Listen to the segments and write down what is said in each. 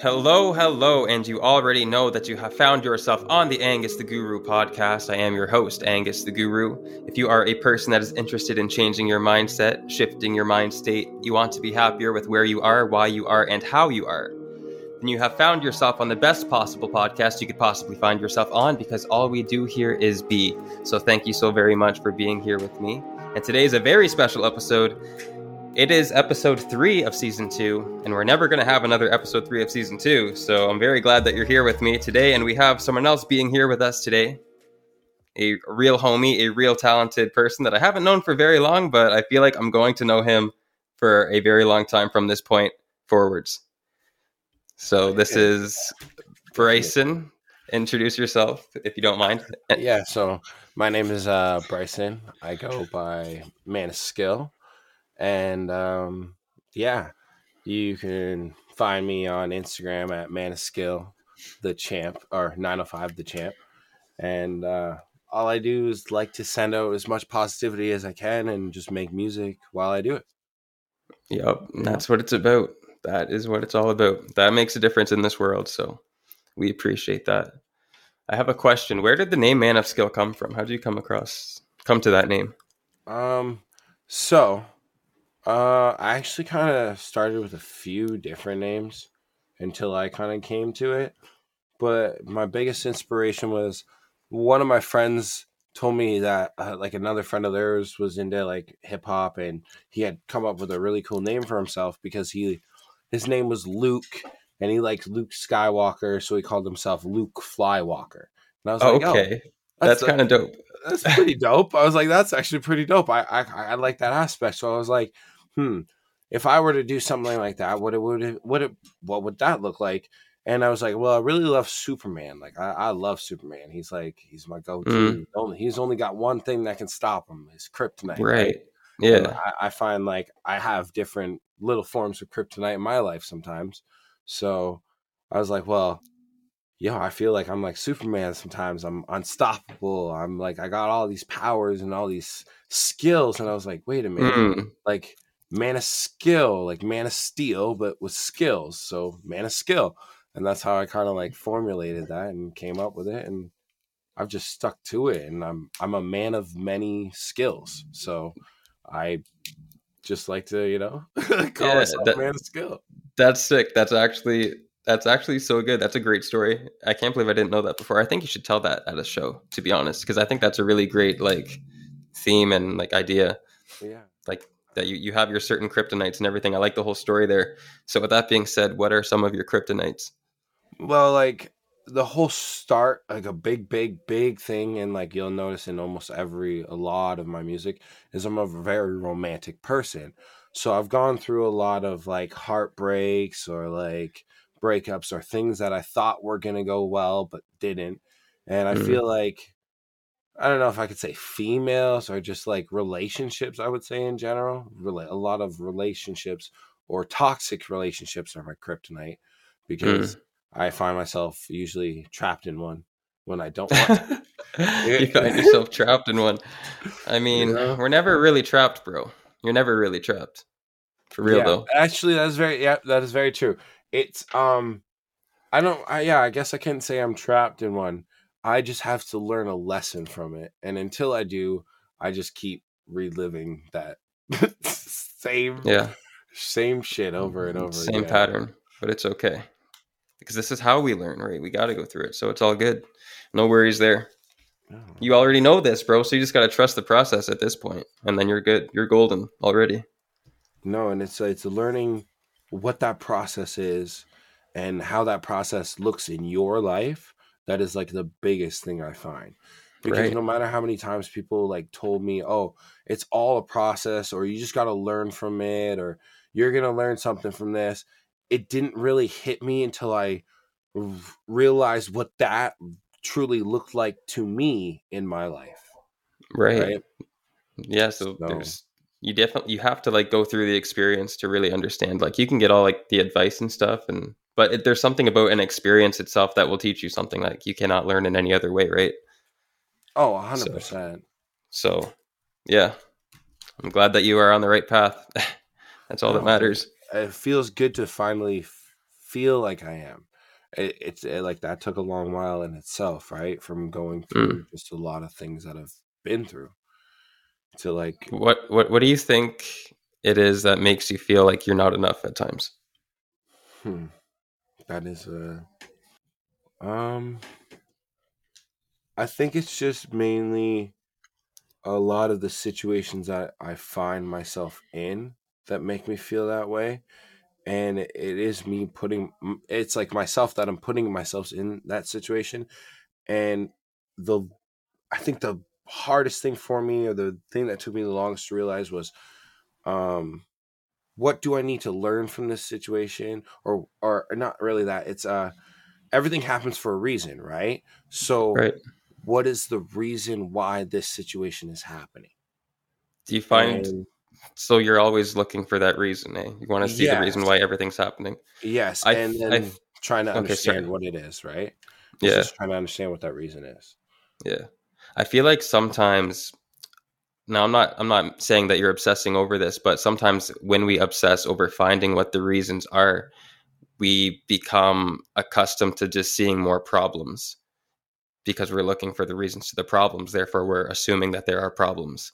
Hello, hello, and you already know that you have found yourself on the Angus the Guru podcast. I am your host, Angus the Guru. If you are a person that is interested in changing your mindset, shifting your mind state, you want to be happier with where you are, why you are, and how you are, then you have found yourself on the best possible podcast you could possibly find yourself on because all we do here is be. So thank you so very much for being here with me. And today is a very special episode it is episode three of season two, and we're never going to have another episode three of season two. So I'm very glad that you're here with me today, and we have someone else being here with us today. A real homie, a real talented person that I haven't known for very long, but I feel like I'm going to know him for a very long time from this point forwards. So this is Bryson. Introduce yourself if you don't mind. Yeah, so my name is uh, Bryson. I go by Man of Skill. And um, yeah, you can find me on Instagram at Man of Skill, the champ, or 905 the champ. And uh, all I do is like to send out as much positivity as I can and just make music while I do it. Yep, that's what it's about. That is what it's all about. That makes a difference in this world. So we appreciate that. I have a question. Where did the name Man of Skill come from? How did you come across come to that name? Um so uh, I actually kind of started with a few different names until I kind of came to it. But my biggest inspiration was one of my friends told me that uh, like another friend of theirs was into like hip hop and he had come up with a really cool name for himself because he his name was Luke and he liked Luke Skywalker, so he called himself Luke Flywalker. And I was like, okay, oh, that's, that's kind of dope. That's pretty dope. I was like, that's actually pretty dope. I, I I like that aspect. So I was like, hmm, if I were to do something like that, what it would what it what would that look like? And I was like, well, I really love Superman. Like I, I love Superman. He's like he's my go-to. Mm. He's only got one thing that can stop him: his kryptonite. Right. right? Yeah. I, I find like I have different little forms of kryptonite in my life sometimes. So I was like, well, yo, I feel like I'm like Superman sometimes. I'm unstoppable. I'm like I got all these powers and all these skills. And I was like, wait a minute. Mm. Like man of skill, like man of steel, but with skills. So man of skill. And that's how I kind of like formulated that and came up with it. And I've just stuck to it. And I'm I'm a man of many skills. So I just like to, you know, call yeah, myself that, man of skill. That's sick. That's actually that's actually so good. That's a great story. I can't believe I didn't know that before. I think you should tell that at a show, to be honest, because I think that's a really great like theme and like idea. Yeah. Like that you, you have your certain kryptonites and everything. I like the whole story there. So with that being said, what are some of your kryptonites? Well, like the whole start, like a big, big, big thing, and like you'll notice in almost every a lot of my music is I'm a very romantic person. So I've gone through a lot of like heartbreaks or like breakups or things that I thought were gonna go well but didn't. And I mm. feel like I don't know if I could say females or just like relationships, I would say in general. Really, a lot of relationships or toxic relationships are my kryptonite because mm. I find myself usually trapped in one when I don't want you find yourself trapped in one. I mean, yeah. we're never really trapped, bro. You're never really trapped. For real yeah, though. Actually, that's very yeah, that is very true. It's um I don't I yeah, I guess I can't say I'm trapped in one I just have to learn a lesson from it. And until I do, I just keep reliving that same yeah same shit over and mm-hmm. over same again. pattern but it's okay because this is how we learn right we got to go through it so it's all good no worries there oh. you already know this bro so you just got to trust the process at this point and then you're good you're golden already no and it's it's learning what that process is and how that process looks in your life that is like the biggest thing I find. Because right. no matter how many times people like told me, "Oh, it's all a process or you just got to learn from it or you're going to learn something from this." It didn't really hit me until I realized what that truly looked like to me in my life. Right. right? Yeah, so, so there's you definitely you have to like go through the experience to really understand like you can get all like the advice and stuff and but it, there's something about an experience itself that will teach you something like you cannot learn in any other way right oh 100% so, so yeah i'm glad that you are on the right path that's all oh, that matters it feels good to finally feel like I am. It, it's it, like that took a long while in itself, right? From going Mm. through just a lot of things that I've been through to like What what what do you think it is that makes you feel like you're not enough at times? Hmm. That is a um I think it's just mainly a lot of the situations that I find myself in that make me feel that way. And it it is me putting it's like myself that I'm putting myself in that situation. And the I think the hardest thing for me or the thing that took me the longest to realize was um what do I need to learn from this situation or or not really that it's uh everything happens for a reason right so Right? what is the reason why this situation is happening Do you find And so you're always looking for that reason, eh? You want to see the reason why everything's happening. yes I and then f- trying to okay, understand what it is right it's Yeah. just trying to understand what that reason is Yeah. I feel like sometimes now I'm not I'm not saying that you're obsessing over this, but sometimes when we obsess over finding what the reasons are, we become accustomed to just seeing more problems because we're looking for the reasons to the problems. Therefore, we're assuming that there are problems.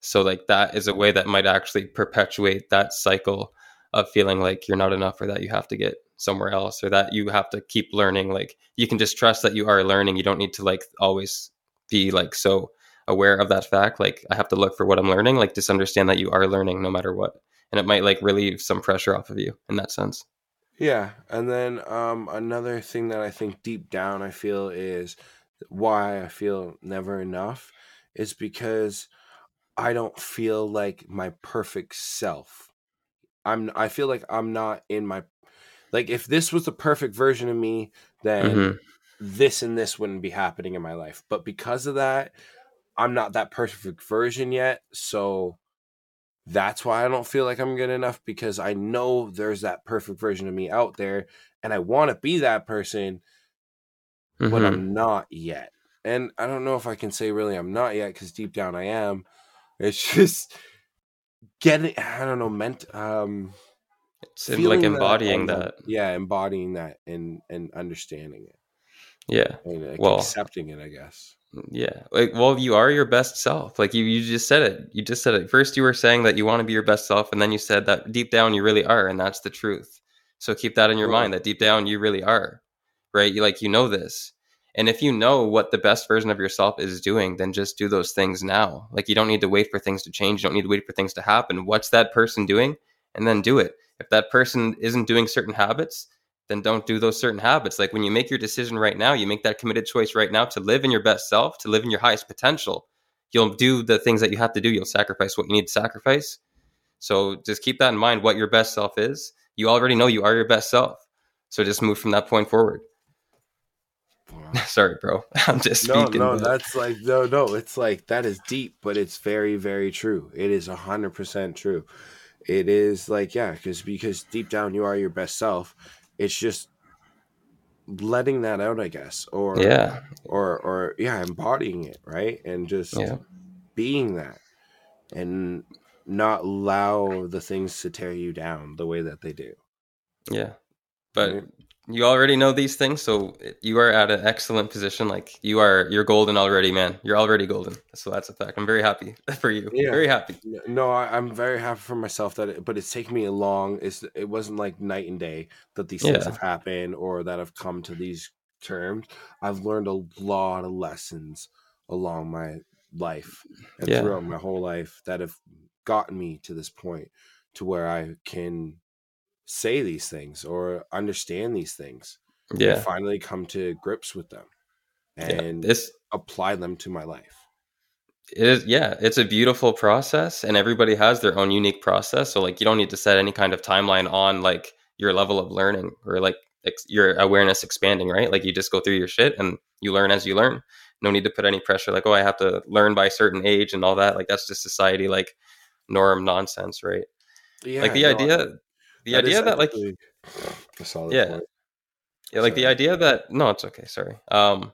So like that is a way that might actually perpetuate that cycle of feeling like you're not enough or that you have to get somewhere else or that you have to keep learning. Like you can just trust that you are learning. You don't need to like always be like so aware of that fact. Like I have to look for what I'm learning. Like just understand that you are learning no matter what. And it might like relieve some pressure off of you in that sense. yeah and then um another thing that i think deep down i feel is why i feel never enough is because I don't feel like my perfect self. I'm I feel like I'm not in my like if this was the perfect version of me, then hmm this and this wouldn't be happening in my life. But because of that, I'm not that perfect version yet. So that's why I don't feel like I'm good enough because I know there's that perfect version of me out there and I want to be that person, but hmm I'm not yet. And I don't know if I can say really I'm not yet because deep down I am. It's just getting I don't know meant um It's like embodying I'm that. yeah embodying that and and understanding it Yeah. like, Well- accepting it I guess mm, Yeah. Like, well, you are your best self. Like you, you just said it. You just said it. First, you were saying that you want to be your best self, and then you said that deep down you really are, and that's the truth. So keep that in your Right. mind that deep down you really are, right? You like you know this, and if you know what the best version of yourself is doing, then just do those things now. Like you don't need to wait for things to change. You don't need to wait for things to happen. What's that person doing, and then do it. If that person isn't doing certain habits, then don't do those certain habits. Like when you make your decision right now, you make that committed choice right now to live in your best self, to live in your highest potential. You'll do the things that you have to do. You'll sacrifice what you need to sacrifice. So just keep that in mind what your best self is. You already know you are your best self. So just move from that point forward. Sorry, bro. I'm just no speaking. no but- that's like no no it's like that is deep but it's very very true it is a hundred percent true it is like yeah because because deep down you are your best self it's just letting that out i guess or yeah. or or yeah embodying it right and just Yeah. being that and not allow the things to tear you down the way that they do Yeah. But Right. You already know these things, so you are at an excellent position. Like you are you're golden already, man. You're already golden. So that's a fact. I'm very happy for you. Yeah. Very happy. no I, i'm very happy for myself that it, but it's taken me a long it's it wasn't like night and day that these things Yeah. have happened or that i've come to these terms i've learned a lot of lessons along my life and Yeah. throughout my whole life that have gotten me to this point to where i can say these things or understand these things and Yeah. finally come to grips with them Yeah. and This apply them to my life it is yeah, it's a beautiful process and everybody has their own unique process. So like you don't need to set any kind of timeline on like your level of learning or like ex- your awareness expanding, right? Like you just go through your shit and you learn as you learn. No need to put any pressure like, oh, I have to learn by a certain age and all that. Like that's just society like norm nonsense, right? yeah like the no, idea the that idea that like a solid Yeah. point. Yeah, like the idea that no, it's okay. Sorry. Um,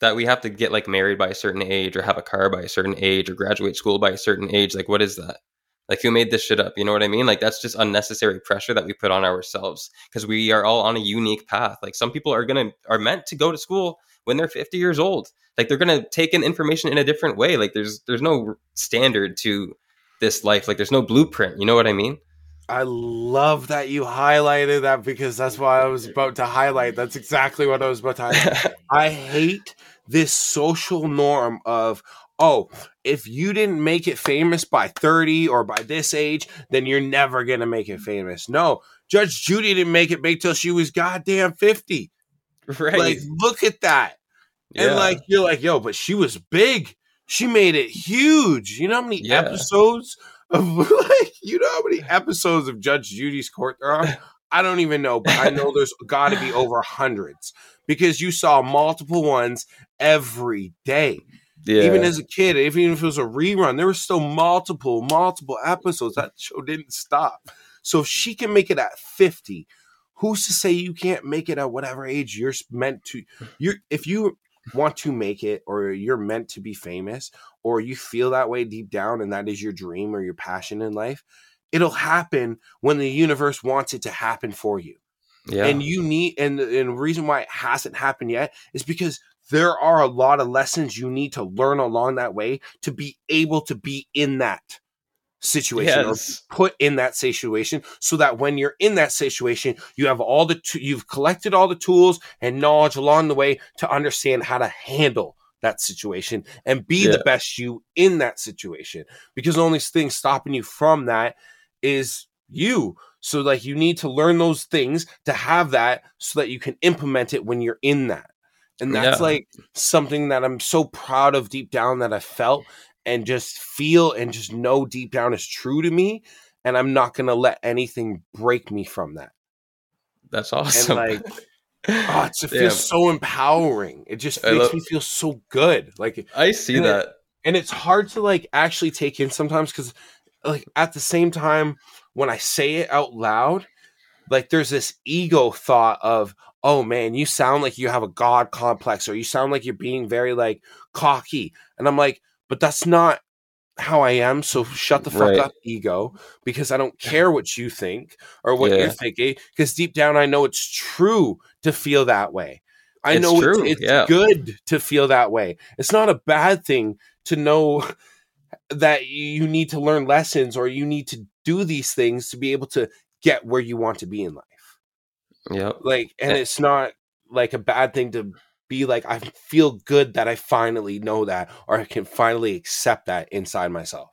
that we have to get like married by a certain age, or have a car by a certain age, or graduate school by a certain age. Like, what is that? Like who made this shit up? You know what I mean? Like that's just unnecessary pressure that we put on ourselves because we are all on a unique path. Like some people are gonna are meant to go to school when they're 50 years old. Like they're gonna take in information in a different way. Like there's there's no standard to this life. Like there's no blueprint. You know what I mean? I love that you highlighted that because that's what I was about to highlight. That's exactly what I was about to highlight. I hate this social norm of oh, if you didn't make it famous by 30 or by this age, then you're never going to make it famous. No, Judge Judy didn't make it big till she was goddamn 50. Right. Like, look at that. Yeah. And like, you're like, yo, but she was big. She made it huge. You know how many yeah. episodes of like, you know how many episodes of Judge Judy's court there are? I don't even know, but I know there's got to be over hundreds because you saw multiple ones every day. Yeah. Even as a kid, even if it was a rerun, there were still multiple, multiple episodes. That show didn't stop. So if she can make it at 50, who's to say you can't make it at whatever age you're meant to? You're if you want to make it or you're meant to be famous or you feel that way deep down and that is your dream or your passion in life, it'll happen when the universe wants it to happen for you. Yeah. And you need and, and the reason why it hasn't happened yet is because there are a lot of lessons you need to learn along that way to be able to be in that situation yes. or put in that situation so that when you're in that situation you have all the t- you've collected all the tools and knowledge along the way to understand how to handle that situation and be yeah. the best you in that situation because the only thing stopping you from that is you so like you need to learn those things to have that so that you can implement it when you're in that and that's yeah. like something that I'm so proud of deep down that I felt and just feel and just know deep down is true to me. And I'm not going to let anything break me from that. That's awesome. And like, oh, it feels so empowering. It just makes love- me feel so good. Like, I see that. It, and it's hard to like actually take in sometimes because, like, at the same time, when I say it out loud, like there's this ego thought of oh man you sound like you have a god complex or you sound like you're being very like cocky and i'm like but that's not how i am so shut the fuck right. up ego because i don't care what you think or what yeah. you're thinking because deep down i know it's true to feel that way i it's know true. it's, it's yeah. good to feel that way it's not a bad thing to know that you need to learn lessons or you need to do these things to be able to get where you want to be in life. Yeah. Like, and it's not like a bad thing to be like, I feel good that I finally know that, or I can finally accept that inside myself.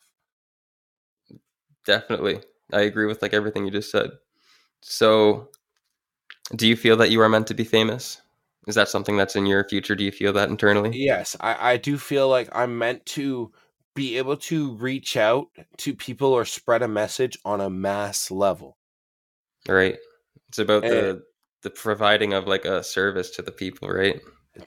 Definitely. I agree with like everything you just said. So, do you feel that you are meant to be famous? Is that something that's in your future? Do you feel that internally? Yes, I, I do feel like I'm meant to be able to reach out to people or spread a message on a mass level. Right. It's about and the the providing of like a service to the people, right?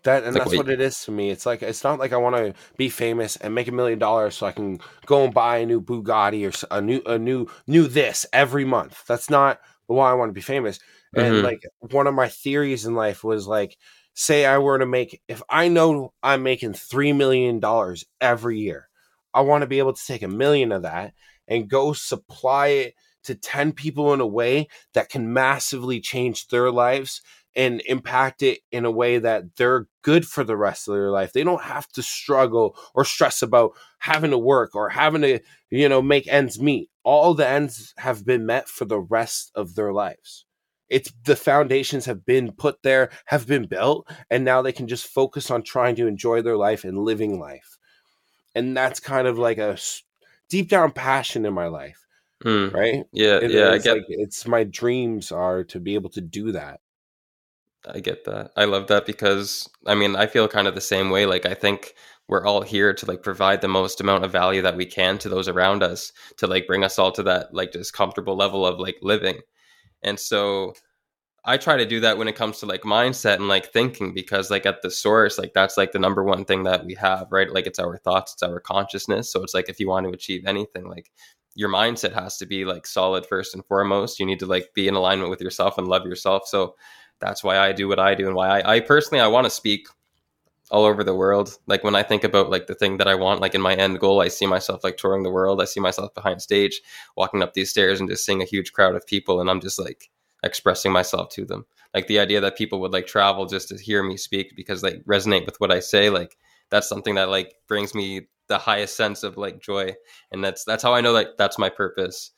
That and like, that's what it is to me. It's like it's not like I want to be famous and make a million dollars so I can go and buy a new Bugatti or a new a new new this every month. That's not why I want to be famous. And mm-hmm. like one of my theories in life was like, say I were to make if I know I'm making three million dollars every year, I want to be able to take a million of that and go supply it to 10 people in a way that can massively change their lives and impact it in a way that they're good for the rest of their life. They don't have to struggle or stress about having to work or having to, you know, make ends meet. All the ends have been met for the rest of their lives. It's the foundations have been put there, have been built, and now they can just focus on trying to enjoy their life and living life. And that's kind of like a deep down passion in my life Mm. Right? Yeah, yeah. I get like, it's my dreams are to be able to do that. I get that. I love that because I mean, I feel kind of the same way. Like I think we're all here to like provide the most amount of value that we can to those around us to like bring us all to that like just comfortable level of like living. And so I try to do that when it comes to like mindset and like thinking because like at the source like that's like the number one thing that we have, right? Like it's our thoughts, it's our consciousness. So it's like if you want to achieve anything like your mindset has to be like solid first and foremost. You need to like be in alignment with yourself and love yourself. So that's why I do what I do and why I, I personally I want to speak all over the world. Like when I think about like the thing that I want, like in my end goal, I see myself like touring the world. I see myself behind stage, walking up these stairs and just seeing a huge crowd of people, and I'm just like expressing myself to them. Like the idea that people would like travel just to hear me speak because they resonate with what I say, like that's something that like brings me the highest sense of like joy, and that's that's how I know like that's my purpose.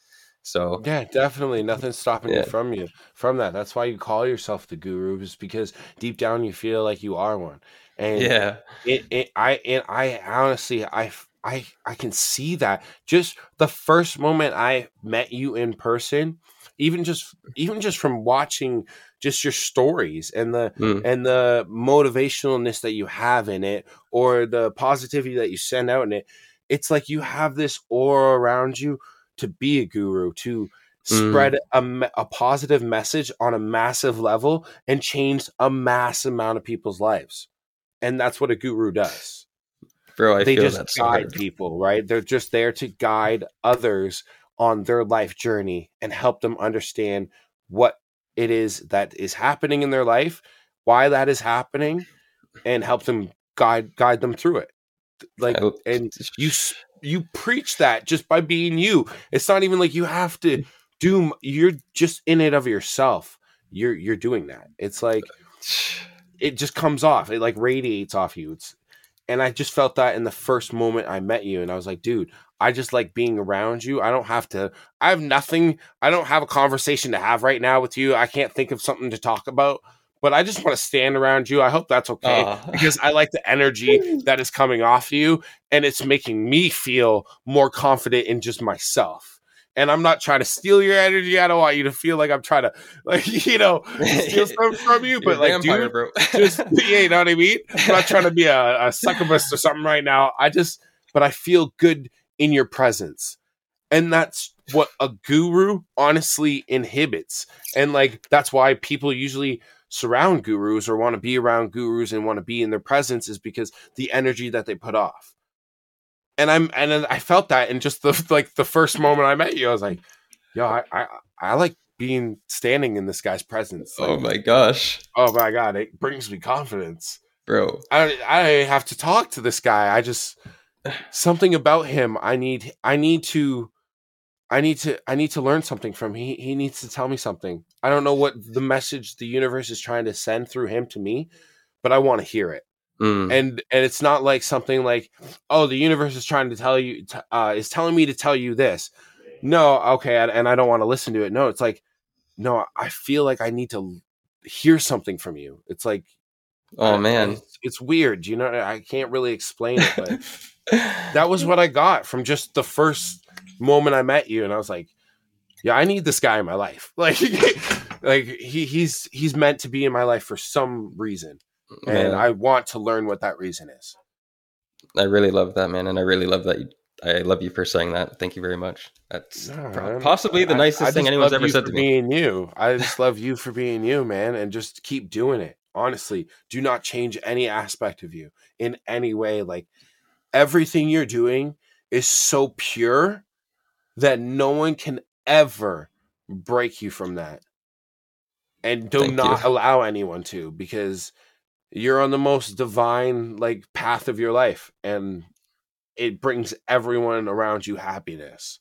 So yeah, definitely nothing's stopping Yeah. you from you from that. That's why you call yourself the guru, is because deep down you feel like you are one. And yeah, it, it I and I honestly I I I can see that just the first moment I met you in person, even just even just from watching just your stories and the Mm. and the motivationalness that you have in it or the positivity that you send out in it, it's like you have this aura around you to be a guru to Mm. spread a, a positive message on a massive level and change a mass amount of people's lives and that's what a guru does. bro, I they just guide hard. people, right? They're just there to guide others on their life journey and help them understand what it is that is happening in their life, why that is happening, and help them guide guide them through it. Like and you you preach that just by being you. It's not even like you have to do. You're just in it of yourself. You're you're doing that. It's like it just comes off. It like radiates off you. It's and I just felt that in the first moment I met you, and I was like, dude, I just like being around you. I don't have to. I have nothing. I don't have a conversation to have right now with you. I can't think of something to talk about. But I just want to stand around you. I hope that's okay Aw. because I like the energy that is coming off you, and it's making me feel more confident in just myself. And I'm not trying to steal your energy. I don't want you to feel like I'm trying to, like, you know, steal something from you. But like, vampire, dude, bro. just yeah, you know what I mean? I'm not trying to be a, a succubus or something right now. I just, but I feel good in your presence. And that's what a guru honestly inhibits. And like, that's why people usually surround gurus or want to be around gurus and want to be in their presence is because the energy that they put off. And I'm, and I felt that in just the, like the first moment I met you, I was like, yo, I, I, I like being standing in this guy's presence. Oh like, oh my gosh, oh my God, it brings me confidence. bro. I I have to talk to this guy. I just something about him. I need I need to I need to I need to learn something from. He he needs to tell me something. I don't know what the message the universe is trying to send through him to me, but I want to hear it. Mm. And and it's not like something like, "Oh, the universe is trying to tell you uh is telling me to tell you this." No, okay, and, and I don't want to listen to it. No, it's like no, I feel like I need to hear something from you. It's like oh man, it's, it's weird. You know, I can't really explain it, but that was what I got from just the first moment I met you, and I was like, "Yeah, I need this guy in my life. Like, like he he's he's meant to be in my life for some reason, mm, and Man, I want to learn what that reason is." I really love that, man, and I really love that. You, I love you for saying that. Thank you very much. That's No, pro- possibly the I- nicest I thing anyone's ever said to me. Being you, I just love you for being you, man, and just keep doing it. Honestly, do not change any aspect of you in any way. Like everything you're doing is so pure that no one can ever break you from that, and do Thank not you. allow anyone to because you're on the most divine like path of your life, and it brings everyone around you happiness.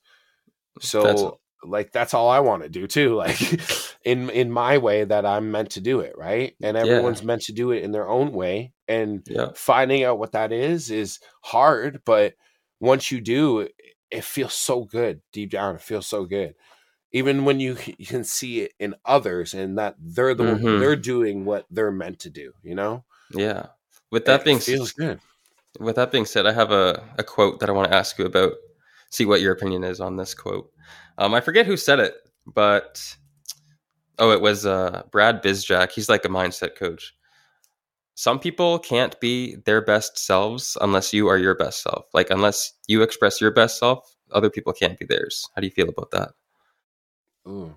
So That's- like that's all I want to do too. Like in in my way that I'm meant to do it, right? And Yeah. everyone's meant to do it in their own way. And Yeah, finding out what that is is hard, but once you do, it, feels so good deep down. It feels so good. Even when you, you can see it in others and that they're the Mhm. they're doing what they're meant to do, you know? yeah. With that It being feels s- good. with that being said, I have a, a quote that I want to ask you about. See what your opinion is on this quote. Um, I forget who said it, but oh, it was uh, Brad Bizjack. He's like a mindset coach. Some people can't be their best selves unless you are your best self. Like unless you express your best self, other people can't be theirs. How do you feel about that? Ooh.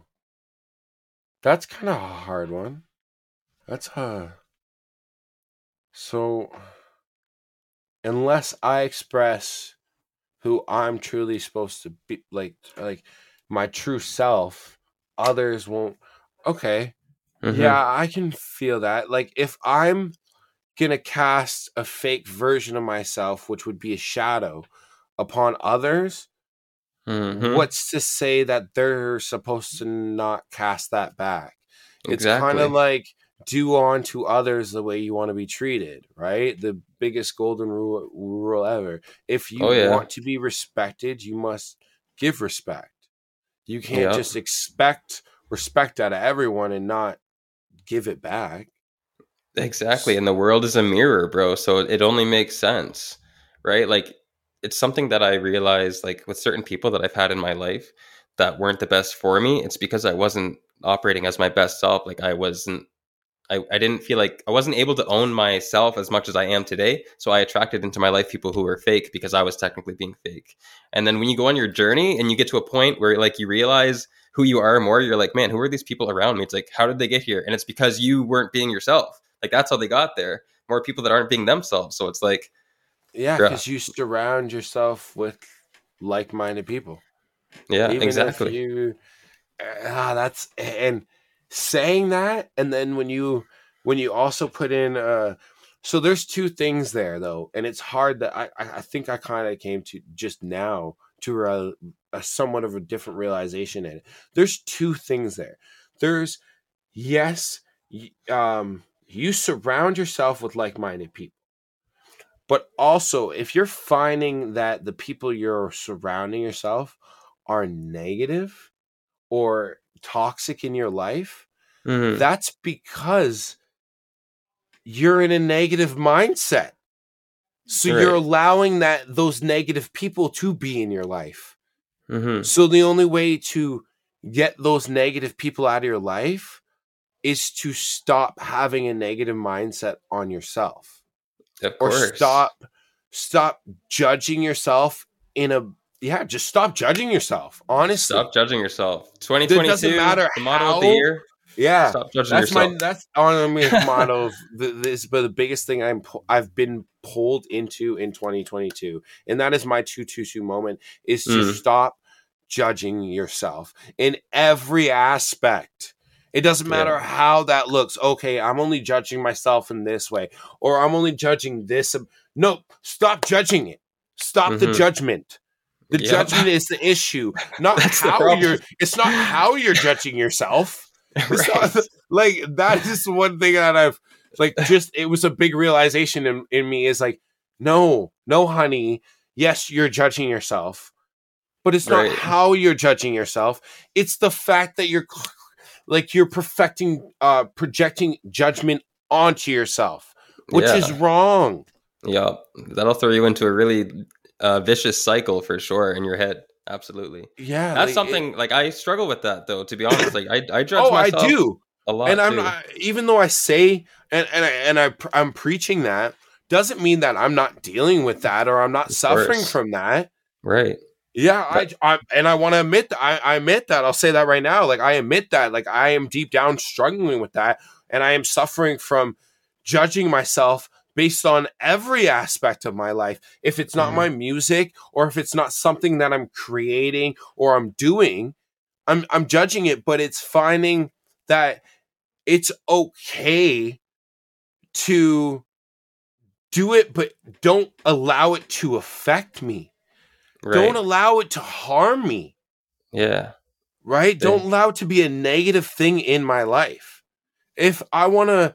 That's kind of a hard one. That's uh so unless I express who I'm truly supposed to be like like my true self, others won't okay. Mhm. Yeah, I can feel that. Like if I'm going to cast a fake version of myself, which would be a shadow, upon others, Mhm. what's to say that they're supposed to not cast that back? It's kind of like do unto others the way you want to be treated, right? The biggest golden rule, rule ever. If you Oh, yeah. want to be respected, you must give respect. You can't Yep. just expect respect out of everyone and not give it back. Exactly. And the world is a mirror, bro. So it only makes sense, right? Like it's something that I realized like with certain people that I've had in my life that weren't the best for me. It's because I wasn't operating as my best self. Like I wasn't I, I didn't feel like I wasn't able to own myself as much as I am today. So I attracted into my life people who were fake because I was technically being fake. And then when you go on your journey and you get to a point where like you realize who you are more, you're like, man, who are these people around me? It's like, how did they get here? And it's because you weren't being yourself. Like that's how they got there. More people that aren't being themselves. So it's like, Yeah, because you surround yourself with like-minded people. yeah, Even exactly. You, ah, that's and saying that, and then when you when you also put in, uh, so there's two things there though, and it's hard that I I I think I kind of came to just now to a, a somewhat of a different realization in it. There's two things there. There's yes, y- um, you surround yourself with like-minded people. But also, if you're finding that the people you're surrounding yourself are negative or toxic in your life, Mhm. that's because you're in a negative mindset. So you're allowing that those negative people to be in your life. Mhm. So the only way to get those negative people out of your life is to stop having a negative mindset on yourself Of or stop stop judging yourself in a yeah, just stop judging yourself. Honestly. Stop judging yourself. 2022, matter the motto of the how- year. Yeah. Stop judging That's yourself. my that's on my motto of the, this but the biggest thing I'm I've been pulled into in 2022 and that is my 222 moment is to Mm. stop judging yourself in every aspect. It doesn't Yeah. matter how that looks. Okay, I'm only judging myself in this way or I'm only judging this. No, stop judging it. Stop the Mhm. judgment. The judgment is the issue, not how you're it's not how you're judging yourself. Right. not- like that is one thing that I've like just it was a big realization in, in me is like no no honey yes you're judging yourself but it's not Right. how you're judging yourself it's the fact that you're like you're perfecting uh projecting judgment onto yourself which Yeah. is wrong Yeah, that'll throw you into a really uh, vicious cycle for sure in your head. Absolutely, yeah that's like, something like I struggle with that though. To be honest, like I, I it- judge oh i do a lot, and I'm not, even though I say and and I, and I pr- I'm preaching that doesn't mean that I'm not dealing with that or I'm not Of suffering course. from that. right. Yeah, I, I and I want to admit that I, I admit that I'll say that right now. Like I admit that like I am deep down struggling with that, and I am suffering from judging myself based on every aspect of my life. If it's not Mhm. my music or if it's not something that I'm creating or I'm doing, I'm I'm judging it. But it's finding that it's okay to do it, but don't allow it to affect me. Right. Don't allow it to harm me, yeah. right? Yeah. Don't allow it to be a negative thing in my life. If I want to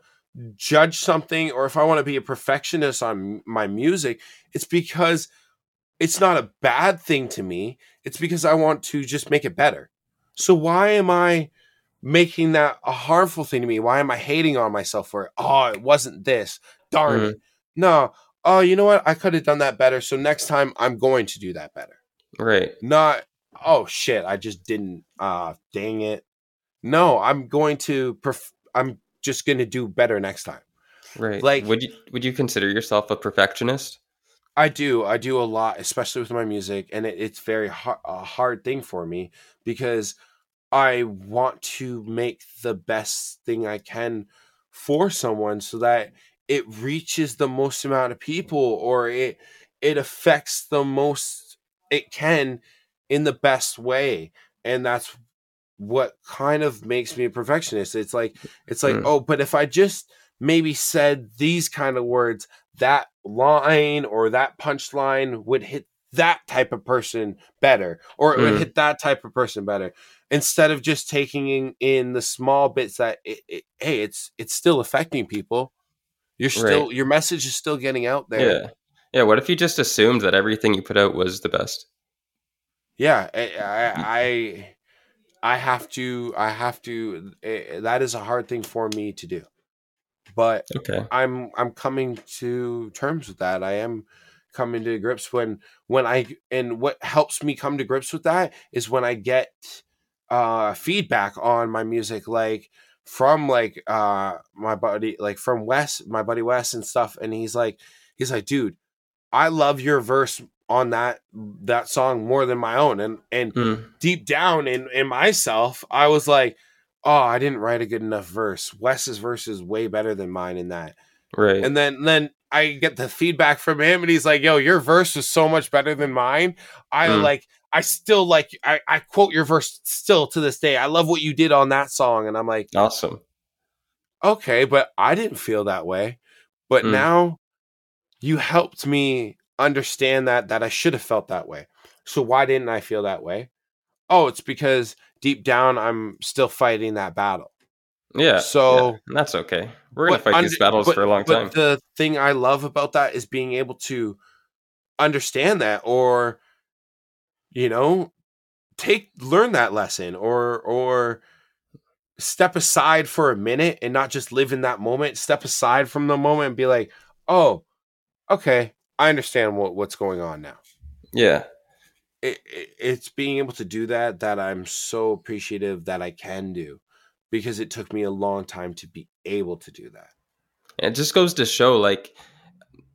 judge something or if I want to be a perfectionist on my music, it's because it's not a bad thing to me. It's because I want to just make it better. So why am I making that a harmful thing to me? Why am I hating on myself for it? Oh, it wasn't this. Darn Mhm. it. No. Oh, you know what? I could have done that better. So next time I'm going to do that better. Right. Not oh shit, I just didn't uh dang it. No, I'm going to perf- I'm just going to do better next time. Right. Like- would you would you consider yourself a perfectionist? I do. I do a lot, especially with my music, and it, it's very hard, a hard thing for me because I want to make the best thing I can for someone so that it reaches the most amount of people or it it affects the most it can in the best way, and that's what kind of makes me a perfectionist. It's like it's like Mm. oh, but if I just maybe said these kind of words, that line or that punchline would hit that type of person better, or it would Mm. hit that type of person better. Instead of just taking in, in the small bits that it, it, hey, it's it's still affecting people. You're still your message is still getting out there. Yeah. Yeah. What if you just assumed that everything you put out was the best? yeah I, I I I have to I have to eh, that is a hard thing for me to do. But Okay. I'm I'm coming to terms with that. I am coming to grips when when I and what helps me come to grips with that is when I get uh feedback on my music like from like uh my buddy like from Wes, my buddy Wes and stuff and he's like he's like dude, I love your verse on that that song more than my own and and Mm. deep down in in myself I was like oh, I didn't write a good enough verse. Wes's verse is way better than mine in that. Right. And then then I get the feedback from him and he's like, yo, your verse is so much better than mine. I Mm. like I still like I, I quote your verse still to this day. I love what you did on that song. And I'm like, awesome. okay, but I didn't feel that way. But Mm. now you helped me understand that that I should have felt that way. So why didn't I feel that way? Oh, it's because deep down I'm still fighting that battle. Yeah. So- yeah, that's okay. We're gonna fight under- these battles but- for a long but time. the thing I love about that is being able to understand that or you know take learn that lesson or or step aside for a minute and not just live in that moment step aside from the moment and be like oh okay i understand what what's going on now yeah. it, it, it's being able to do that that i'm so appreciative that i can do because it took me a long time to be able to do that It just goes to show like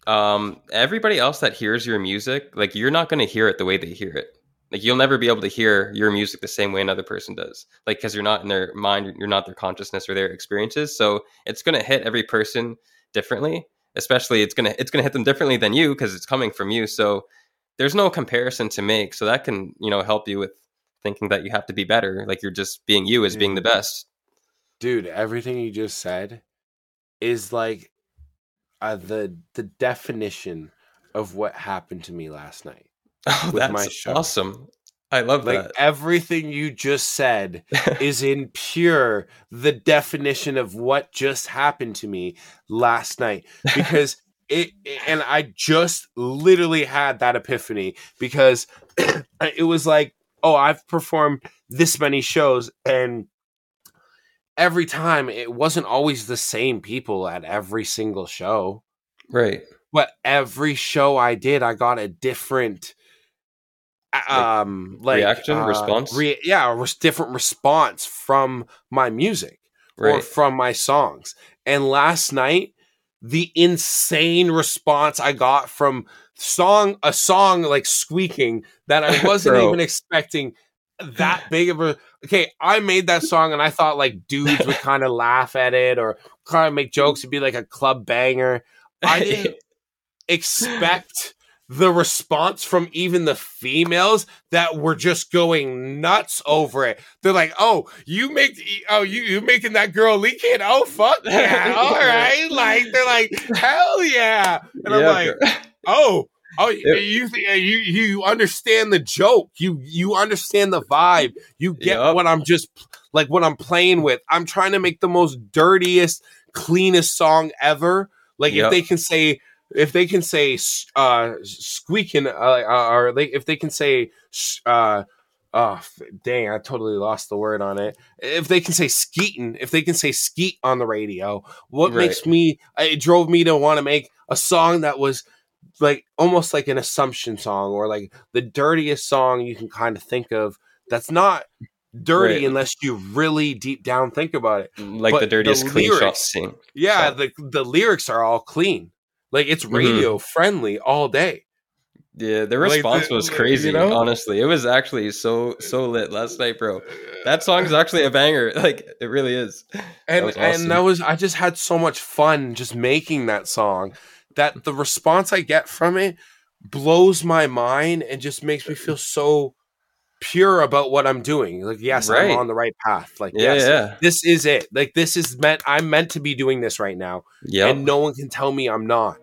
um everybody else that hears your music, like you're not going to hear it the way they hear it. Like you'll never be able to hear your music the same way another person does. Like cuz you're not in their mind, you're not their consciousness or their experiences. So it's going to hit every person differently. Especially it's going to it's going to hit them differently than you cuz it's coming from you. So there's no comparison to make. So that can, you know, help you with thinking that you have to be better, like you're just being you as being the best. dude everything you just said is like uh, the the definition of what happened to me last night Oh, With my that's show. awesome. I love like everything you just said is in pure the definition of what just happened to me last night because it and I just literally had that epiphany because it was like oh I've performed this many shows and every time it wasn't always the same people at every single show right. but every show I did I got a different um like reaction, uh, response? re- yeah a different response from my music or from my songs. And last night, the insane response I got from song a song like squeaking that I wasn't even expecting that big of a okay i made that song and i thought like dudes would kind of laugh at it or kind of make jokes it'd be like a club banger i didn't expect the response from even the females that were just going nuts over it. They're like, "Oh, you make oh you you making that girl leak it? Oh fuck yeah, all right!" Like they're like, "Hell yeah!" And I'm like, bro. "Oh." Oh, Yeah. you think uh, you you understand the joke? You you understand the vibe? You get Yup. what I'm just like what I'm playing with. I'm trying to make the most dirtiest, cleanest song ever. Like Yup. if they can say if they can say uh squeaking uh, uh, or they if they can say uh oh dang i totally lost the word on it if they can say skeeting if they can say skeet on the radio what Right. makes me it drove me to want to make a song that was like almost like an assumption song or like the dirtiest song you can kind of think of that's not dirty Right. unless you really deep down think about it like but the the dirtiest clean shot scene. yeah, So- the the lyrics are all clean. Like it's mm-hmm. radio friendly all day. Yeah, the Like, response the- was you crazy. know? Honestly, it was actually so so lit last night, bro. That song is actually a banger. Like it really is. and was awesome. and that was I just had so much fun just making that song that the response I get from it blows my mind and just makes me feel so pure about what I'm doing. Like, yes, Right. I'm on the right path. Like, Yeah, yes, yeah. this is it. Like, this is meant. I'm meant to be doing this right now, Yeah. and no one can tell me I'm not.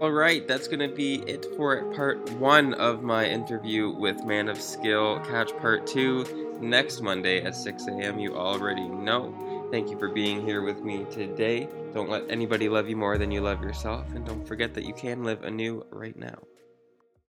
All right, that's going to be it for part one of my interview with Man of Skill. Catch part two next Monday at 6 a.m. You already know. Thank you for being here with me today. Don't let anybody love you more than you love yourself, and don't forget that you can live anew right now.